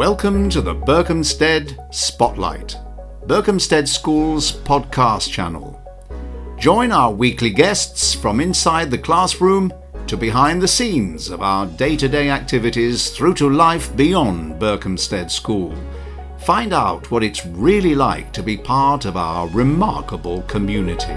Welcome to the Berkhamsted Spotlight, Berkhamsted School's podcast channel. Join our weekly guests from inside the classroom to behind the scenes of our day to day activities through to life beyond Berkhamsted School. Find out what it's really like to be part of our remarkable community.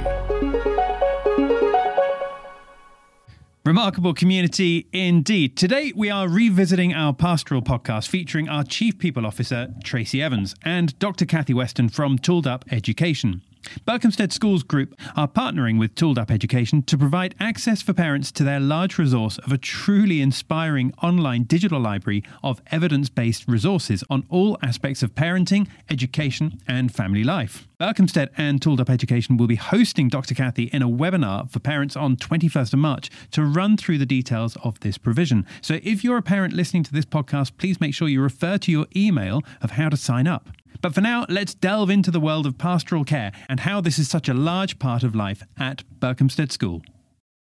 Remarkable community indeed. Today we are revisiting our pastoral podcast featuring our Chief People Officer, Tracy Evans, and Dr. Kathy Weston from Tooled Up Education. Berkhamsted Schools Group are partnering with Tooled Up Education to provide access for parents to their large resource of a truly inspiring online digital library of evidence based resources on all aspects of parenting, education, and family life. Berkhamsted and Tooled Up Education will be hosting Dr. Kathy in a webinar for parents on 21st of March to run through the details of this provision. So if you're a parent listening to this podcast, please make sure you refer to your email of how to sign up. But for now, let's delve into the world of pastoral care and how this is such a large part of life at Berkhamsted School.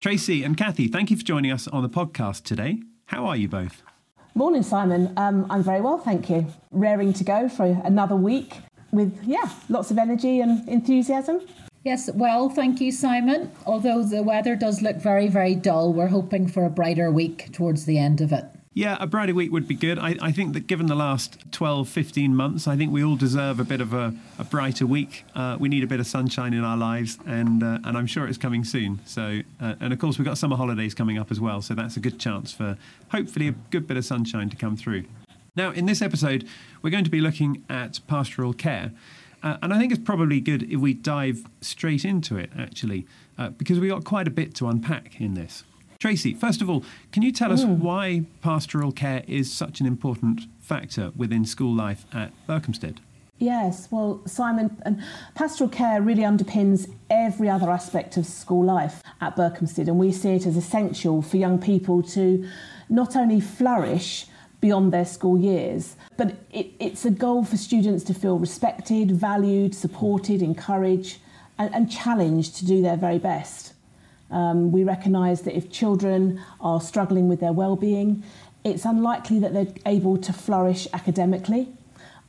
Tracy and Kathy, thank you for joining us on the podcast today. How are you both? Morning, Simon. Um, I'm very well, thank you. Raring to go for another week with, yeah, lots of energy and enthusiasm. Yes, well, thank you, Simon. Although the weather does look very, very dull, we're hoping for a brighter week towards the end of it. Yeah, a brighter week would be good. I, I, think that given the last 12, 15 months, I think we all deserve a bit of a, a brighter week. Uh, we need a bit of sunshine in our lives, and uh, and I'm sure it's coming soon. So, uh, and of course, we've got summer holidays coming up as well, so that's a good chance for hopefully a good bit of sunshine to come through. Now, in this episode, we're going to be looking at pastoral care. Uh, and I think it's probably good if we dive straight into it, actually, uh, because we got quite a bit to unpack in this. Tracy, first of all, can you tell us mm. why pastoral care is such an important factor within school life at Berkhamsted? Yes, well, Simon, um, pastoral care really underpins every other aspect of school life at Berkhamsted, and we see it as essential for young people to not only flourish beyond their school years, but it, it's a goal for students to feel respected, valued, supported, encouraged, and, and challenged to do their very best. Um, we recognise that if children are struggling with their well-being, it's unlikely that they're able to flourish academically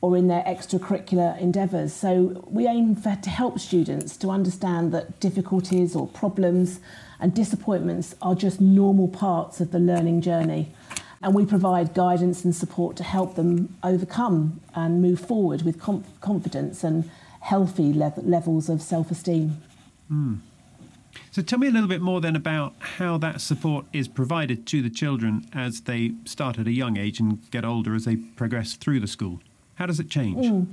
or in their extracurricular endeavours. So we aim for, to help students to understand that difficulties or problems and disappointments are just normal parts of the learning journey. And we provide guidance and support to help them overcome and move forward with confidence and healthy le- levels of self-esteem. Mm. So tell me a little bit more then about how that support is provided to the children as they start at a young age and get older as they progress through the school. How does it change? Mm.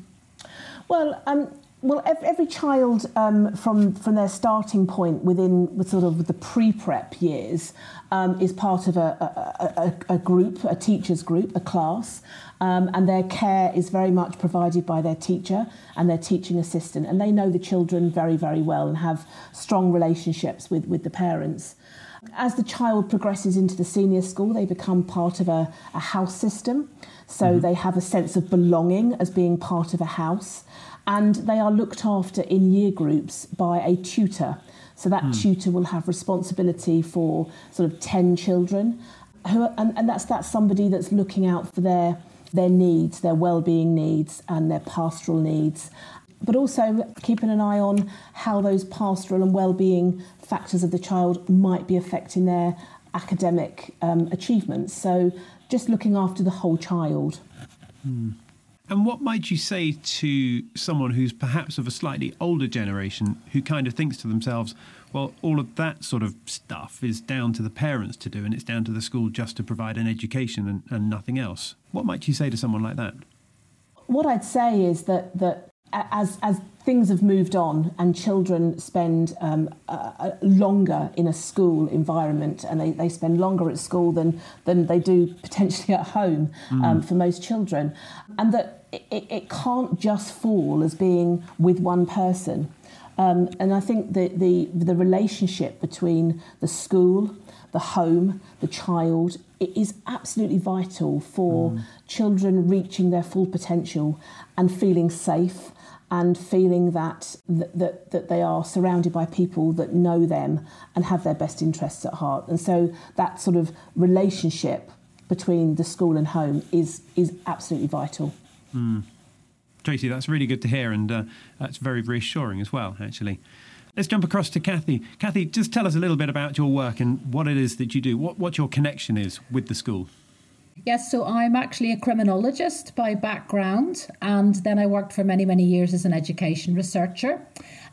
Well, um, well, every child um, from from their starting point within with sort of the pre-prep years um, is part of a, a, a, a, group, a teachers group, a class, um, and their care is very much provided by their teacher and their teaching assistant, and they know the children very very well and have strong relationships with with the parents. As the child progresses into the senior school, they become part of a, a house system. So mm-hmm. they have a sense of belonging as being part of a house and they are looked after in year groups by a tutor. So that mm. tutor will have responsibility for sort of 10 children. Who are, and, and that's, that's somebody that's looking out for their, their needs, their well-being needs and their pastoral needs. But also keeping an eye on how those pastoral and well-being factors of the child might be affecting their academic um, achievements. So just looking after the whole child. Mm. And what might you say to someone who's perhaps of a slightly older generation who kind of thinks to themselves, well, all of that sort of stuff is down to the parents to do, and it's down to the school just to provide an education and, and nothing else? What might you say to someone like that? What I'd say is that, that as, as things have moved on and children spend um, uh, longer in a school environment and they, they spend longer at school than, than they do potentially at home um, mm. for most children. And that it, it can't just fall as being with one person. Um, and I think the, the, the relationship between the school, the home, the child, it is absolutely vital for mm. children reaching their full potential and feeling safe and feeling that, that, that they are surrounded by people that know them and have their best interests at heart. And so that sort of relationship between the school and home is is absolutely vital. Mm. Tracy, that's really good to hear, and uh, that's very reassuring as well, actually. Let's jump across to Kathy. Kathy, just tell us a little bit about your work and what it is that you do, what, what your connection is with the school. Yes, so I'm actually a criminologist by background, and then I worked for many, many years as an education researcher.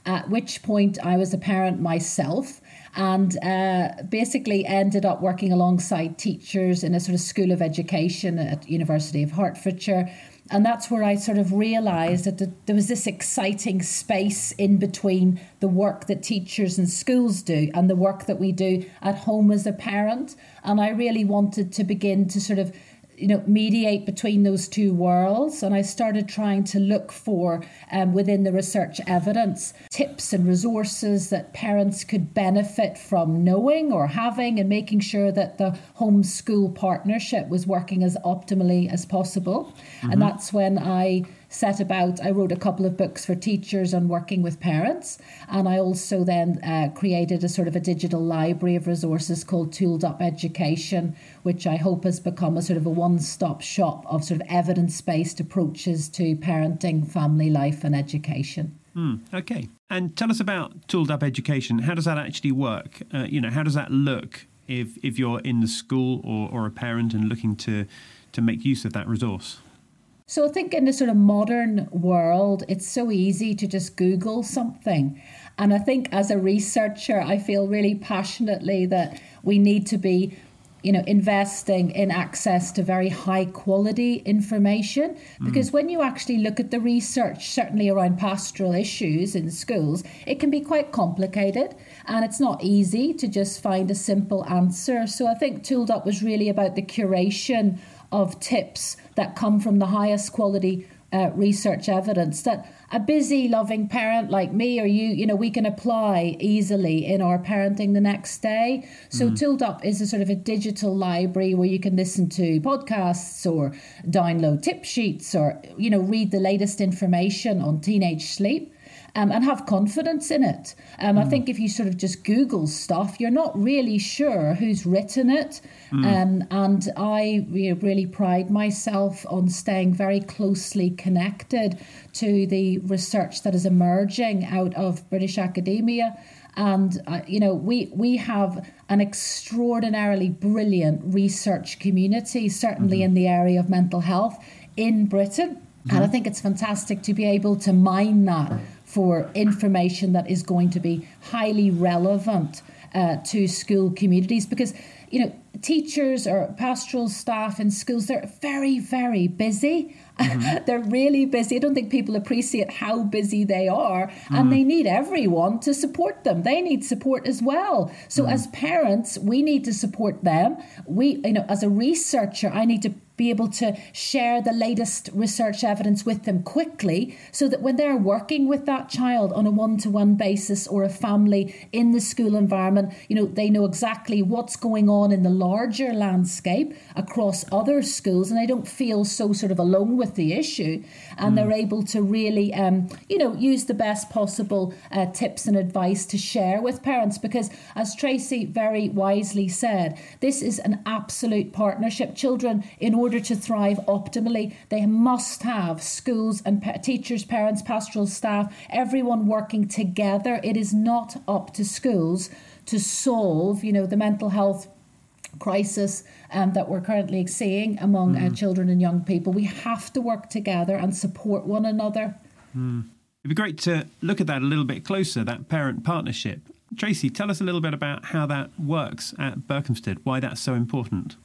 At which point I was a parent myself and uh, basically ended up working alongside teachers in a sort of school of education at University of Hertfordshire and that's where I sort of realized that there was this exciting space in between the work that teachers and schools do and the work that we do at home as a parent. And I really wanted to begin to sort of you know mediate between those two worlds and i started trying to look for um, within the research evidence tips and resources that parents could benefit from knowing or having and making sure that the homeschool partnership was working as optimally as possible mm-hmm. and that's when i set about, I wrote a couple of books for teachers on working with parents. And I also then uh, created a sort of a digital library of resources called Tooled Up Education, which I hope has become a sort of a one stop shop of sort of evidence based approaches to parenting, family life, and education. Mm, okay. And tell us about Tooled Up Education. How does that actually work? Uh, you know, how does that look if, if you're in the school or, or a parent and looking to, to make use of that resource? So I think in the sort of modern world, it's so easy to just Google something. And I think as a researcher, I feel really passionately that we need to be you know investing in access to very high quality information mm. because mm. when you actually look at the research certainly around pastoral issues in schools it can be quite complicated and it's not easy to just find a simple answer so i think tooled up was really about the curation of tips that come from the highest quality uh, research evidence that a busy loving parent like me or you you know we can apply easily in our parenting the next day so mm. tooled up is a sort of a digital library where you can listen to podcasts or download tip sheets or you know read the latest information on teenage sleep um, and have confidence in it. Um, mm. I think if you sort of just Google stuff, you're not really sure who's written it. Mm. Um, and I really pride myself on staying very closely connected to the research that is emerging out of British academia. And uh, you know, we we have an extraordinarily brilliant research community, certainly mm-hmm. in the area of mental health in Britain. Mm-hmm. And I think it's fantastic to be able to mine that for information that is going to be highly relevant uh, to school communities because you know teachers or pastoral staff in schools they're very very busy mm-hmm. they're really busy i don't think people appreciate how busy they are mm-hmm. and they need everyone to support them they need support as well so mm-hmm. as parents we need to support them we you know as a researcher i need to be able to share the latest research evidence with them quickly so that when they're working with that child on a one-to-one basis or a family in the school environment you know they know exactly what's going on in the larger landscape across other schools and they don't feel so sort of alone with the issue and mm. they're able to really um, you know use the best possible uh, tips and advice to share with parents because as Tracy very wisely said this is an absolute partnership children in order order to thrive optimally, they must have schools and pa- teachers, parents, pastoral staff, everyone working together. It is not up to schools to solve, you know, the mental health crisis um, that we're currently seeing among mm. uh, children and young people. We have to work together and support one another. Mm. It'd be great to look at that a little bit closer, that parent partnership. Tracy, tell us a little bit about how that works at Berkhamsted, why that's so important.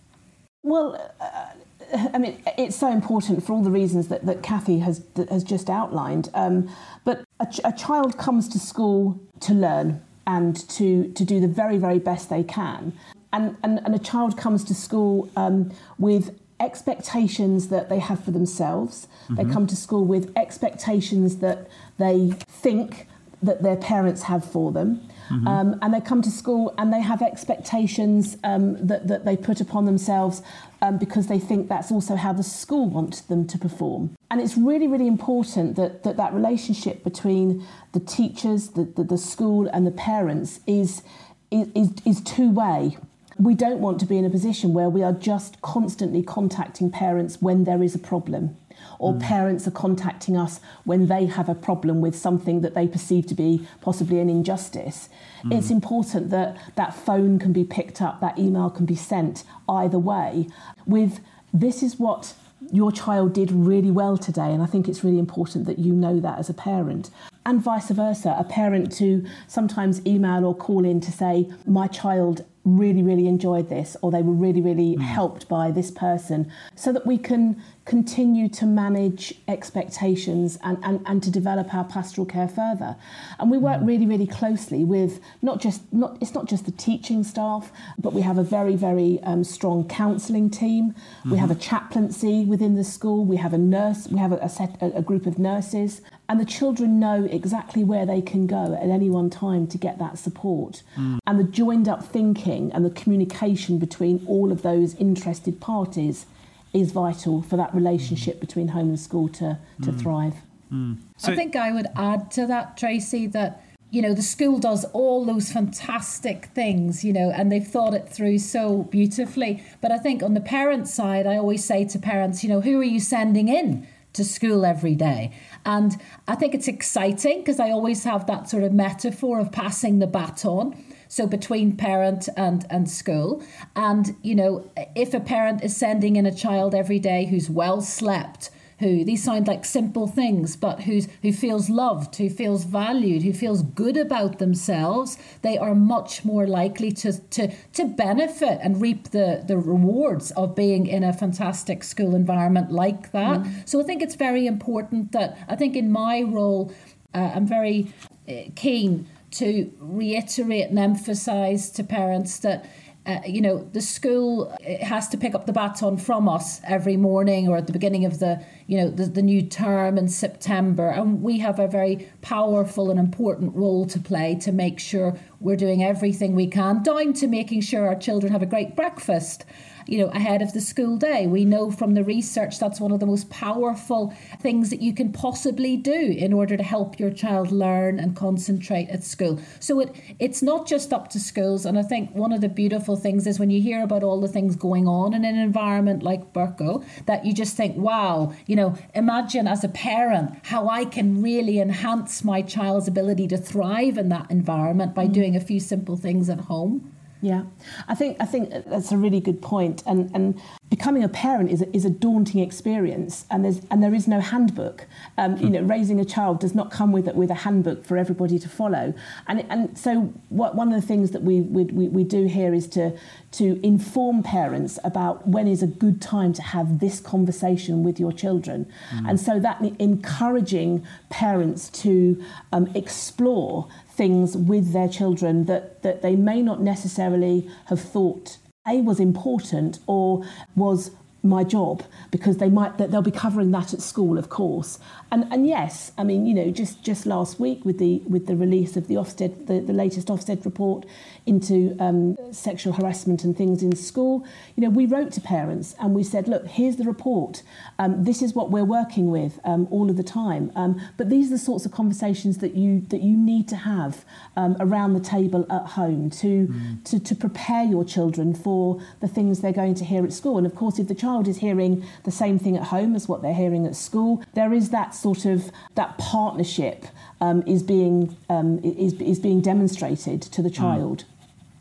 Well, uh, I mean, it's so important for all the reasons that, that Kathy has has just outlined. Um, but a, ch- a, child comes to school to learn and to to do the very very best they can, and and, and a child comes to school um, with expectations that they have for themselves. Mm-hmm. They come to school with expectations that they think that their parents have for them. Mm-hmm. Um, and they come to school and they have expectations um, that, that they put upon themselves um, because they think that's also how the school wants them to perform. And it's really, really important that that, that relationship between the teachers, the, the, the school, and the parents is, is, is two way. We don't want to be in a position where we are just constantly contacting parents when there is a problem or mm. parents are contacting us when they have a problem with something that they perceive to be possibly an injustice. Mm. It's important that that phone can be picked up, that email can be sent either way with this is what your child did really well today and I think it's really important that you know that as a parent and vice versa a parent to sometimes email or call in to say my child really really enjoyed this or they were really really mm. helped by this person so that we can continue to manage expectations and, and, and to develop our pastoral care further and we work mm. really really closely with not just not it's not just the teaching staff but we have a very very um, strong counselling team mm-hmm. we have a mm-hmm. chaplaincy within the school we have a nurse we have a, a set a, a group of nurses and the children know exactly where they can go at any one time to get that support. Mm. And the joined up thinking and the communication between all of those interested parties is vital for that relationship between home and school to, to mm. thrive. Mm. So, I think I would add to that, Tracy, that you know the school does all those fantastic things you know and they've thought it through so beautifully but i think on the parent side i always say to parents you know who are you sending in to school every day. And I think it's exciting because I always have that sort of metaphor of passing the baton. So between parent and, and school. And, you know, if a parent is sending in a child every day who's well slept, who these sound like simple things, but who's who feels loved, who feels valued, who feels good about themselves, they are much more likely to to to benefit and reap the the rewards of being in a fantastic school environment like that. Mm. So I think it's very important that I think in my role, uh, I'm very uh, keen to reiterate and emphasize to parents that uh, you know, the school has to pick up the baton from us every morning or at the beginning of the, you know, the, the new term in September. And we have a very powerful and important role to play to make sure we're doing everything we can, down to making sure our children have a great breakfast you know, ahead of the school day. We know from the research that's one of the most powerful things that you can possibly do in order to help your child learn and concentrate at school. So it it's not just up to schools. And I think one of the beautiful things is when you hear about all the things going on in an environment like Berko, that you just think, wow, you know, imagine as a parent how I can really enhance my child's ability to thrive in that environment by mm. doing a few simple things at home. Yeah, I think I think that's a really good point. and and becoming a parent is a, is a daunting experience, and there's and there is no handbook. Um, you know, raising a child does not come with with a handbook for everybody to follow, and and so what one of the things that we we, we do here is to to inform parents about when is a good time to have this conversation with your children, mm. and so that encouraging parents to um, explore things with their children that, that they may not necessarily have thought A was important or was my job because they might they'll be covering that at school of course. And and yes i mean you know just just last week with the with the release of the ofsted the, the latest ofsted report into um, sexual harassment and things in school you know we wrote to parents and we said look here's the report. Um, this is what we're working with um, all of the time. Um, but these are the sorts of conversations that you that you need to have um, around the table at home to, mm. to to prepare your children for the things they're going to hear at school. And of course if the child child is hearing the same thing at home as what they're hearing at school, there is that sort of that partnership um, is being um, is, is being demonstrated to the hmm. child.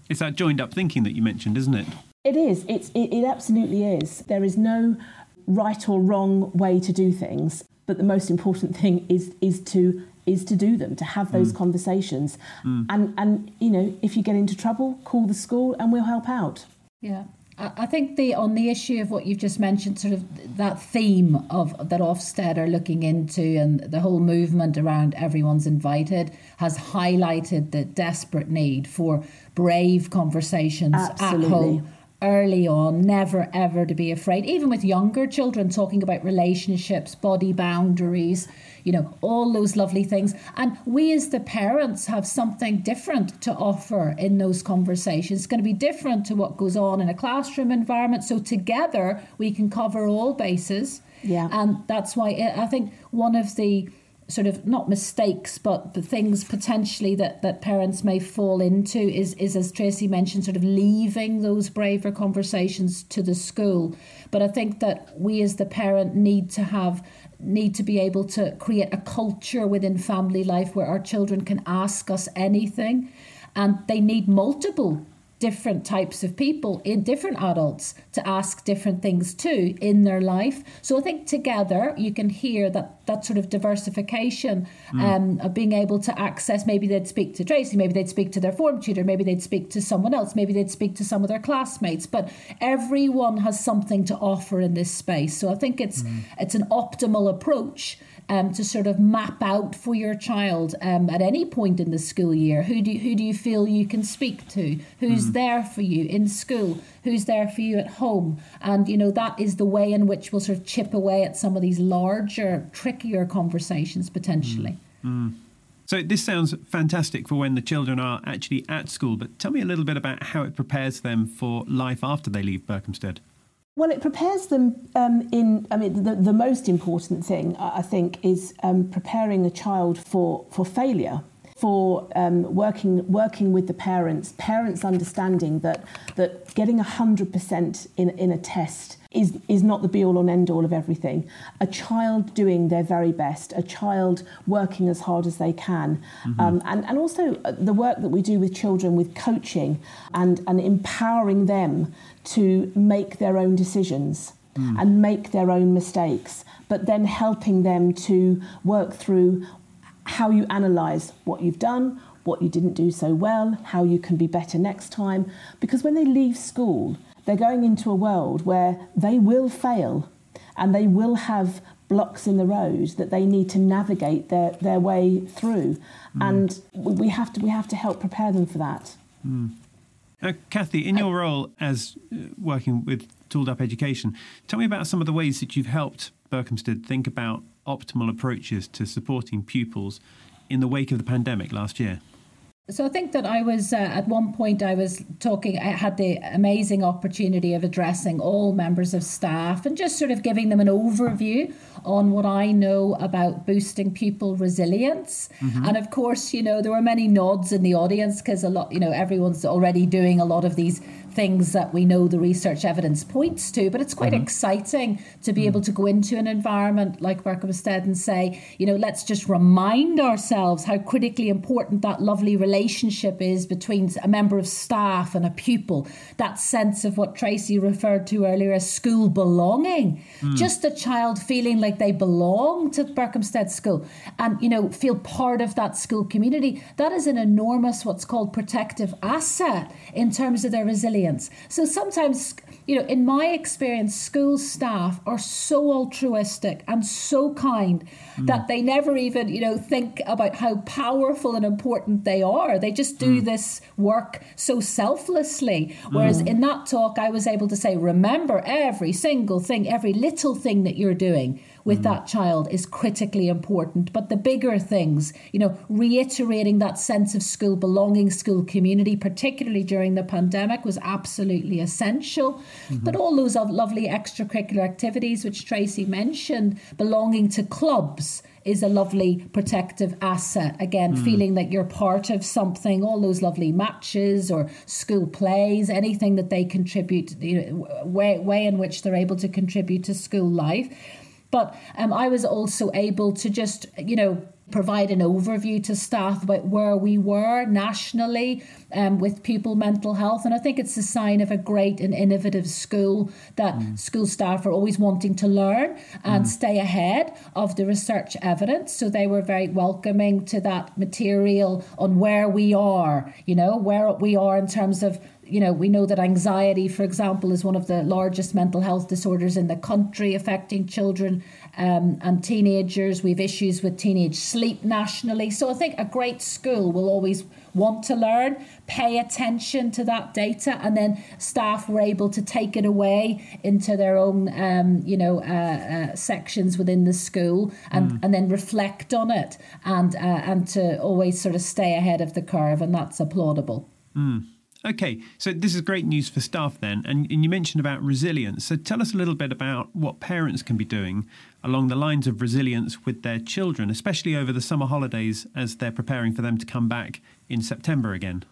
It's that joined up thinking that you mentioned, isn't it? It is. It's, it, it absolutely is. There is no right or wrong way to do things, but the most important thing is is to is to do them, to have those mm. conversations. Mm. And and you know, if you get into trouble, call the school and we'll help out. Yeah. I think the on the issue of what you've just mentioned, sort of that theme of that Ofsted are looking into, and the whole movement around everyone's invited has highlighted the desperate need for brave conversations Absolutely. at home early on, never ever to be afraid, even with younger children, talking about relationships, body boundaries, you know, all those lovely things. And we as the parents have something different to offer in those conversations. It's going to be different to what goes on in a classroom environment. So together we can cover all bases. Yeah. And that's why I think one of the sort of not mistakes, but the things potentially that, that parents may fall into is, is, as Tracy mentioned, sort of leaving those braver conversations to the school. But I think that we as the parent need to have need to be able to create a culture within family life where our children can ask us anything and they need multiple different types of people in different adults to ask different things too in their life. So I think together you can hear that that sort of diversification mm. um, of being able to access. Maybe they'd speak to Tracy, maybe they'd speak to their form tutor, maybe they'd speak to someone else, maybe they'd speak to some of their classmates. But everyone has something to offer in this space. So I think it's mm. it's an optimal approach um, to sort of map out for your child um, at any point in the school year who do you, who do you feel you can speak to who's mm. there for you in school who's there for you at home and you know that is the way in which we'll sort of chip away at some of these larger trickier conversations potentially mm. Mm. So this sounds fantastic for when the children are actually at school, but tell me a little bit about how it prepares them for life after they leave Berkhamsted. Well, it prepares them um, in. I mean, the, the most important thing I think is um, preparing a child for for failure, for um, working working with the parents. Parents understanding that that getting hundred percent in in a test is is not the be all and end all of everything. A child doing their very best, a child working as hard as they can, mm-hmm. um, and and also uh, the work that we do with children with coaching and and empowering them to make their own decisions mm. and make their own mistakes, but then helping them to work through how you analyze what you've done, what you didn't do so well, how you can be better next time. Because when they leave school, they're going into a world where they will fail and they will have blocks in the road that they need to navigate their, their way through. Mm. And we have to we have to help prepare them for that. Mm. Kathy, in your role as uh, working with Tooled Up Education, tell me about some of the ways that you've helped Berkhamsted think about optimal approaches to supporting pupils in the wake of the pandemic last year. So I think that I was uh, at one point I was talking I had the amazing opportunity of addressing all members of staff and just sort of giving them an overview on what I know about boosting pupil resilience. Mm-hmm. And of course, you know, there were many nods in the audience because a lot, you know, everyone's already doing a lot of these things that we know the research evidence points to. But it's quite mm-hmm. exciting to be mm-hmm. able to go into an environment like Berkhamsted and say, you know, let's just remind ourselves how critically important that lovely relationship is between a member of staff and a pupil. That sense of what Tracy referred to earlier as school belonging. Mm. Just a child feeling like they belong to Berkhamsted School and, you know, feel part of that school community. That is an enormous, what's called protective asset in terms of their resilience resilience. So sometimes, you know, in my experience, school staff are so altruistic and so kind mm. that they never even, you know, think about how powerful and important they are. They just do mm. this work so selflessly. Whereas mm. in that talk, I was able to say, remember every single thing, every little thing that you're doing with mm. that child is critically important. But the bigger things, you know, reiterating that sense of school belonging, school community, particularly during the pandemic, was absolutely essential. Mm-hmm. But all those lovely extracurricular activities, which Tracy mentioned, belonging to clubs is a lovely protective asset. Again, mm. feeling that you're part of something, all those lovely matches or school plays, anything that they contribute, you know, way, way in which they're able to contribute to school life. But um, I was also able to just, you know, provide an overview to staff about where we were nationally um, with pupil mental health. And I think it's a sign of a great and innovative school that mm. school staff are always wanting to learn and mm. stay ahead of the research evidence. So they were very welcoming to that material on where we are, you know, where we are in terms of you know, we know that anxiety, for example, is one of the largest mental health disorders in the country, affecting children um, and teenagers. We have issues with teenage sleep nationally. So I think a great school will always want to learn, pay attention to that data, and then staff were able to take it away into their own, um, you know, uh, uh, sections within the school and, mm. and then reflect on it and uh, and to always sort of stay ahead of the curve, and that's applaudable. Mm. Okay, so this is great news for staff then. And, and, you mentioned about resilience. So tell us a little bit about what parents can be doing along the lines of resilience with their children, especially over the summer holidays as they're preparing for them to come back in September again.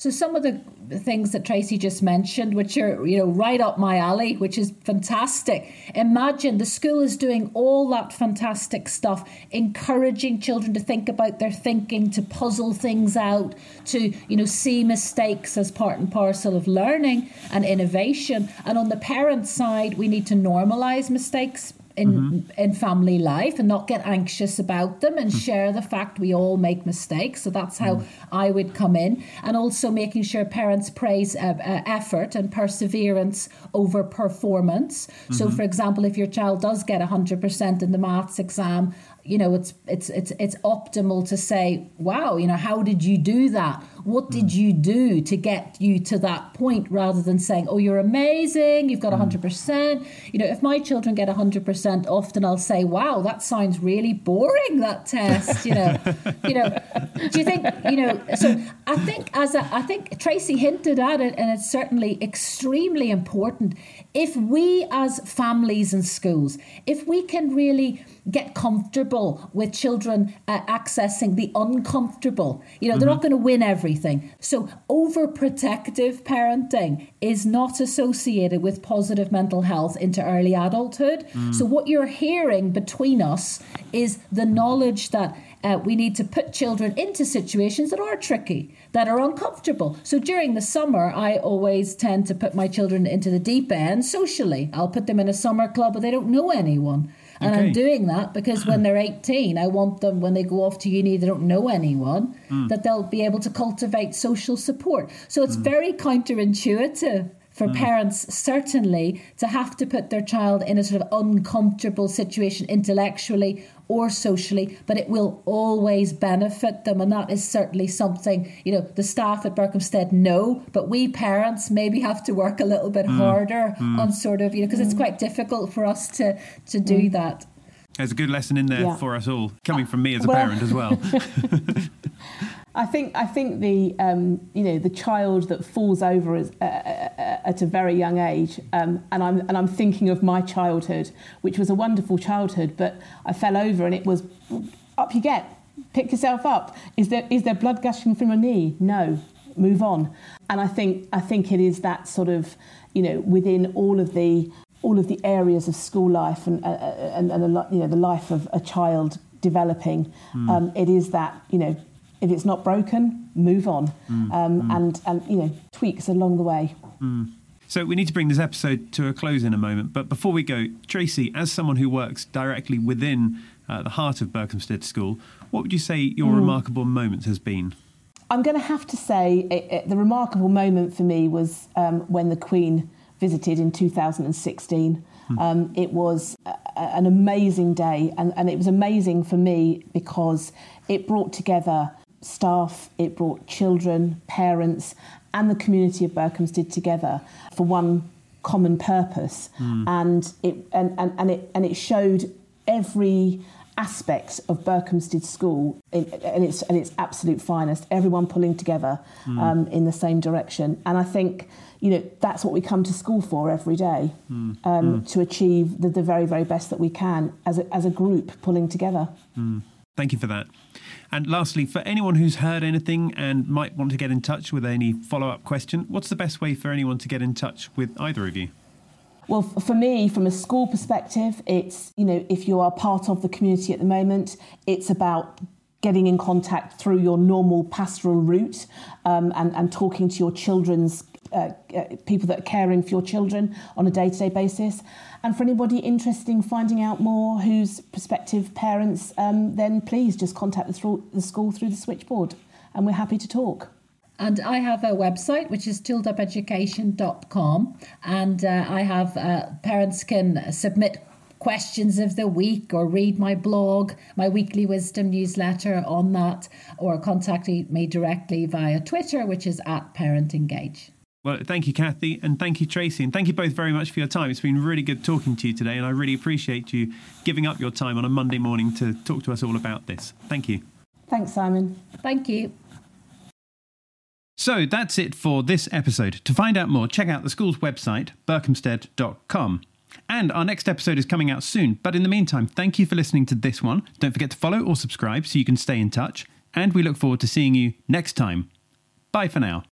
So some of the things that Tracy just mentioned, which are you know right up my alley, which is fantastic. Imagine the school is doing all that fantastic stuff, encouraging children to think about their thinking, to puzzle things out, to you know see mistakes as part and parcel of learning and innovation. And on the parent side, we need to normalize mistakes in mm-hmm. in family life and not get anxious about them and mm. share the fact we all make mistakes so that's how mm. i would come in and also making sure parents praise uh, uh, effort and perseverance over performance mm-hmm. so for example if your child does get 100% in the maths exam you know it's it's it's it's optimal to say wow you know how did you do that? What did mm. you do to get you to that point? Rather than saying oh you're amazing you've got 100% mm. you know if my children get 100% often I'll say wow that sounds really boring that test you know. You know do you think you know so I think as a, I think Tracy hinted at it and it's certainly extremely important if we as families and schools if we can really get comfortable with children uh, accessing the uncomfortable. You know, mm-hmm. they're not going to win everything. So, overprotective parenting is not associated with positive mental health into early adulthood. Mm. So, what you're hearing between us is the knowledge that. Uh, we need to put children into situations that are tricky, that are uncomfortable. So during the summer, I always tend to put my children into the deep end socially. I'll put them in a summer club, where they don't know anyone. And okay. I'm doing that because when they're 18, I want them, when they go off to uni, they don't know anyone, mm. that they'll be able to cultivate social support. So it's mm. very counterintuitive for mm. parents certainly to have to put their child in a sort of uncomfortable situation intellectually or socially, but it will always benefit them. And that is certainly something, you know, the staff at Berkhamsted know, but we parents maybe have to work a little bit mm. harder mm. on sort of, you know, because it's quite difficult for us to, to do mm. that. There's a good lesson in there yeah. for us all, coming from me as a well, parent as well. I think I think the um, you know the child that falls over uh, uh, uh, at a very young age, um, and I'm and I'm thinking of my childhood, which was a wonderful childhood, but I fell over and it was up you get, pick yourself up. Is there is there blood gushing from your knee? No, move on. And I think I think it is that sort of you know within all of the all of the areas of school life and uh, uh and, and a, you know the life of a child developing, mm. um, it is that you know if it's not broken, move on, mm, um, mm. and and you know tweaks along the way. Mm. So we need to bring this episode to a close in a moment, but before we go, Tracy, as someone who works directly within uh, the heart of Berkhamsted School, what would you say your mm. remarkable moment has been? I'm going to have to say it, it, the remarkable moment for me was um, when the Queen visited in 2016. Hmm. Um, it was a, an amazing day, and, and it was amazing for me because it brought together staff, it brought children, parents, and the community of Berkhamsted together for one common purpose. Mm. And it and, and, and it and it showed every aspect of Berkhamsted School in, and its and its absolute finest. Everyone pulling together mm. um, in the same direction. And I think you know that's what we come to school for every day mm. Um, mm. to achieve the, the very very best that we can as a, as a group pulling together. Thank you for that. And lastly, for anyone who's heard anything and might want to get in touch with any follow up question, what's the best way for anyone to get in touch with either of you? Well, for me, from a school perspective, it's, you know, if you are part of the community at the moment, it's about getting in contact through your normal pastoral route um, and, and talking to your children's uh, uh, people that are caring for your children on a day to day basis. And for anybody interested in finding out more who's prospective parents, um, then please just contact the, th- the school through the switchboard and we're happy to talk. And I have a website which is tooledupeducation.com, and uh, I have uh, parents can submit questions of the week or read my blog, my weekly wisdom newsletter on that, or contact me directly via Twitter, which is at Parent Engage. Well, thank you, Kathy, and thank you, Tracy, and thank you both very much for your time. It's been really good talking to you today, and I really appreciate you giving up your time on a Monday morning to talk to us all about this. Thank you. Thanks, Simon. Thank you. So that's it for this episode. To find out more, check out the school's website, berkhamsted.com. And our next episode is coming out soon. But in the meantime, thank you for listening to this one. Don't forget to follow or subscribe so you can stay in touch. And we look forward to seeing you next time. Bye for now.